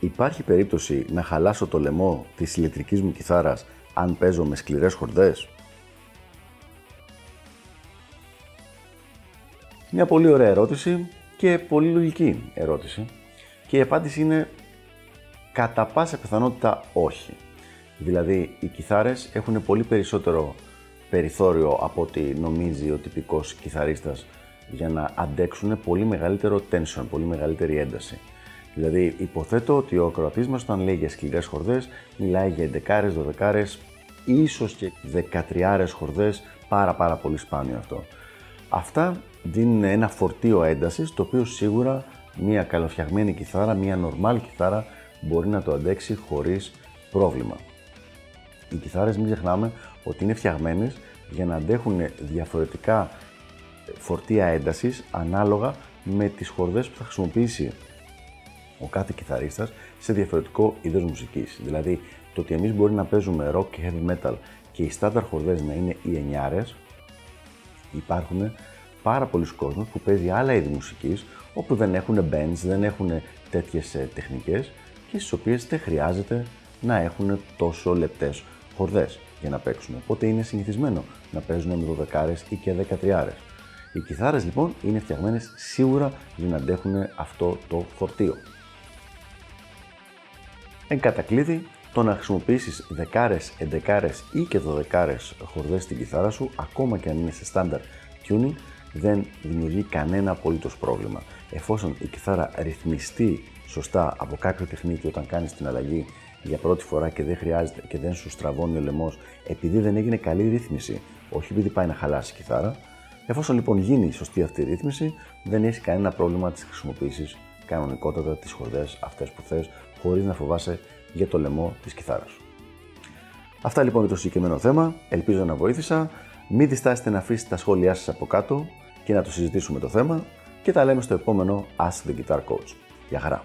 Υπάρχει περίπτωση να χαλάσω το λαιμό της ηλεκτρικής μου κιθάρας αν παίζω με σκληρές χορδές; Μια πολύ ωραία ερώτηση και πολύ λογική ερώτηση. Και η απάντηση είναι κατά πάσα πιθανότητα όχι. Δηλαδή, οι κιθάρες έχουν πολύ περισσότερο περιθώριο από ό,τι νομίζει ο τυπικός κιθαρίστας για να αντέξουν πολύ μεγαλύτερο tension, πολύ μεγαλύτερη ένταση. Δηλαδή, υποθέτω ότι ο ακροατής μας όταν λέει για σκληρές χορδές, μιλάει για 11, 12, ίσως και 13 χορδές, πάρα πάρα πολύ σπάνιο αυτό. Αυτά δίνουν ένα φορτίο έντασης, το οποίο σίγουρα μια καλοφτιαγμένη κιθάρα, μια normal κιθάρα μπορεί να το αντέξει χωρίς πρόβλημα. Οι κιθάρες μην ξεχνάμε ότι είναι φτιαγμένες για να αντέχουν διαφορετικά φορτία έντασης ανάλογα με τις χορδές που θα χρησιμοποιήσει ο κάθε κιθαρίστας σε διαφορετικό είδος μουσικής. Δηλαδή, το ότι εμείς μπορεί να παίζουμε rock και heavy metal και οι στάνταρ χορδές να είναι οι εννιάρες, υπάρχουν πάρα πολλοί κόσμος που παίζει άλλα είδη μουσικής, όπου δεν έχουν bands, δεν έχουν τέτοιες ε, τεχνικές και στις οποίες δεν χρειάζεται να έχουν τόσο λεπτές χορδές για να παίξουν. Οπότε είναι συνηθισμένο να παίζουν με 12 ή και 13. Οι κιθάρες λοιπόν είναι φτιαγμένες σίγουρα για να αντέχουν αυτό το φορτίο. Εν κατακλείδη, το να χρησιμοποιήσεις δεκάρες, εντεκάρες ή και δωδεκάρες χορδές στην κιθάρα σου, ακόμα και αν είναι σε standard tuning, δεν δημιουργεί κανένα απολύτως πρόβλημα. Εφόσον η κιθάρα ρυθμιστεί σωστά από κάποιο τεχνίτη όταν κάνεις την αλλαγή για πρώτη φορά και δεν χρειάζεται και δεν σου στραβώνει ο λαιμός επειδή δεν έγινε καλή ρύθμιση, όχι επειδή πάει να χαλάσει η κιθάρα. Εφόσον λοιπόν γίνει η σωστή αυτή η ρύθμιση, δεν έχει κανένα πρόβλημα να τη χρησιμοποιήσεις κανονικότατα τις χορδές αυτές που θες, χωρίς να φοβάσαι για το λαιμό της κιθάρας. Αυτά λοιπόν για το συγκεκριμένο θέμα. Ελπίζω να βοήθησα. Μην διστάσετε να αφήσετε τα σχόλιά σας από κάτω και να το συζητήσουμε το θέμα και τα λέμε στο επόμενο Ask the Guitar Coach. Γεια χαρά!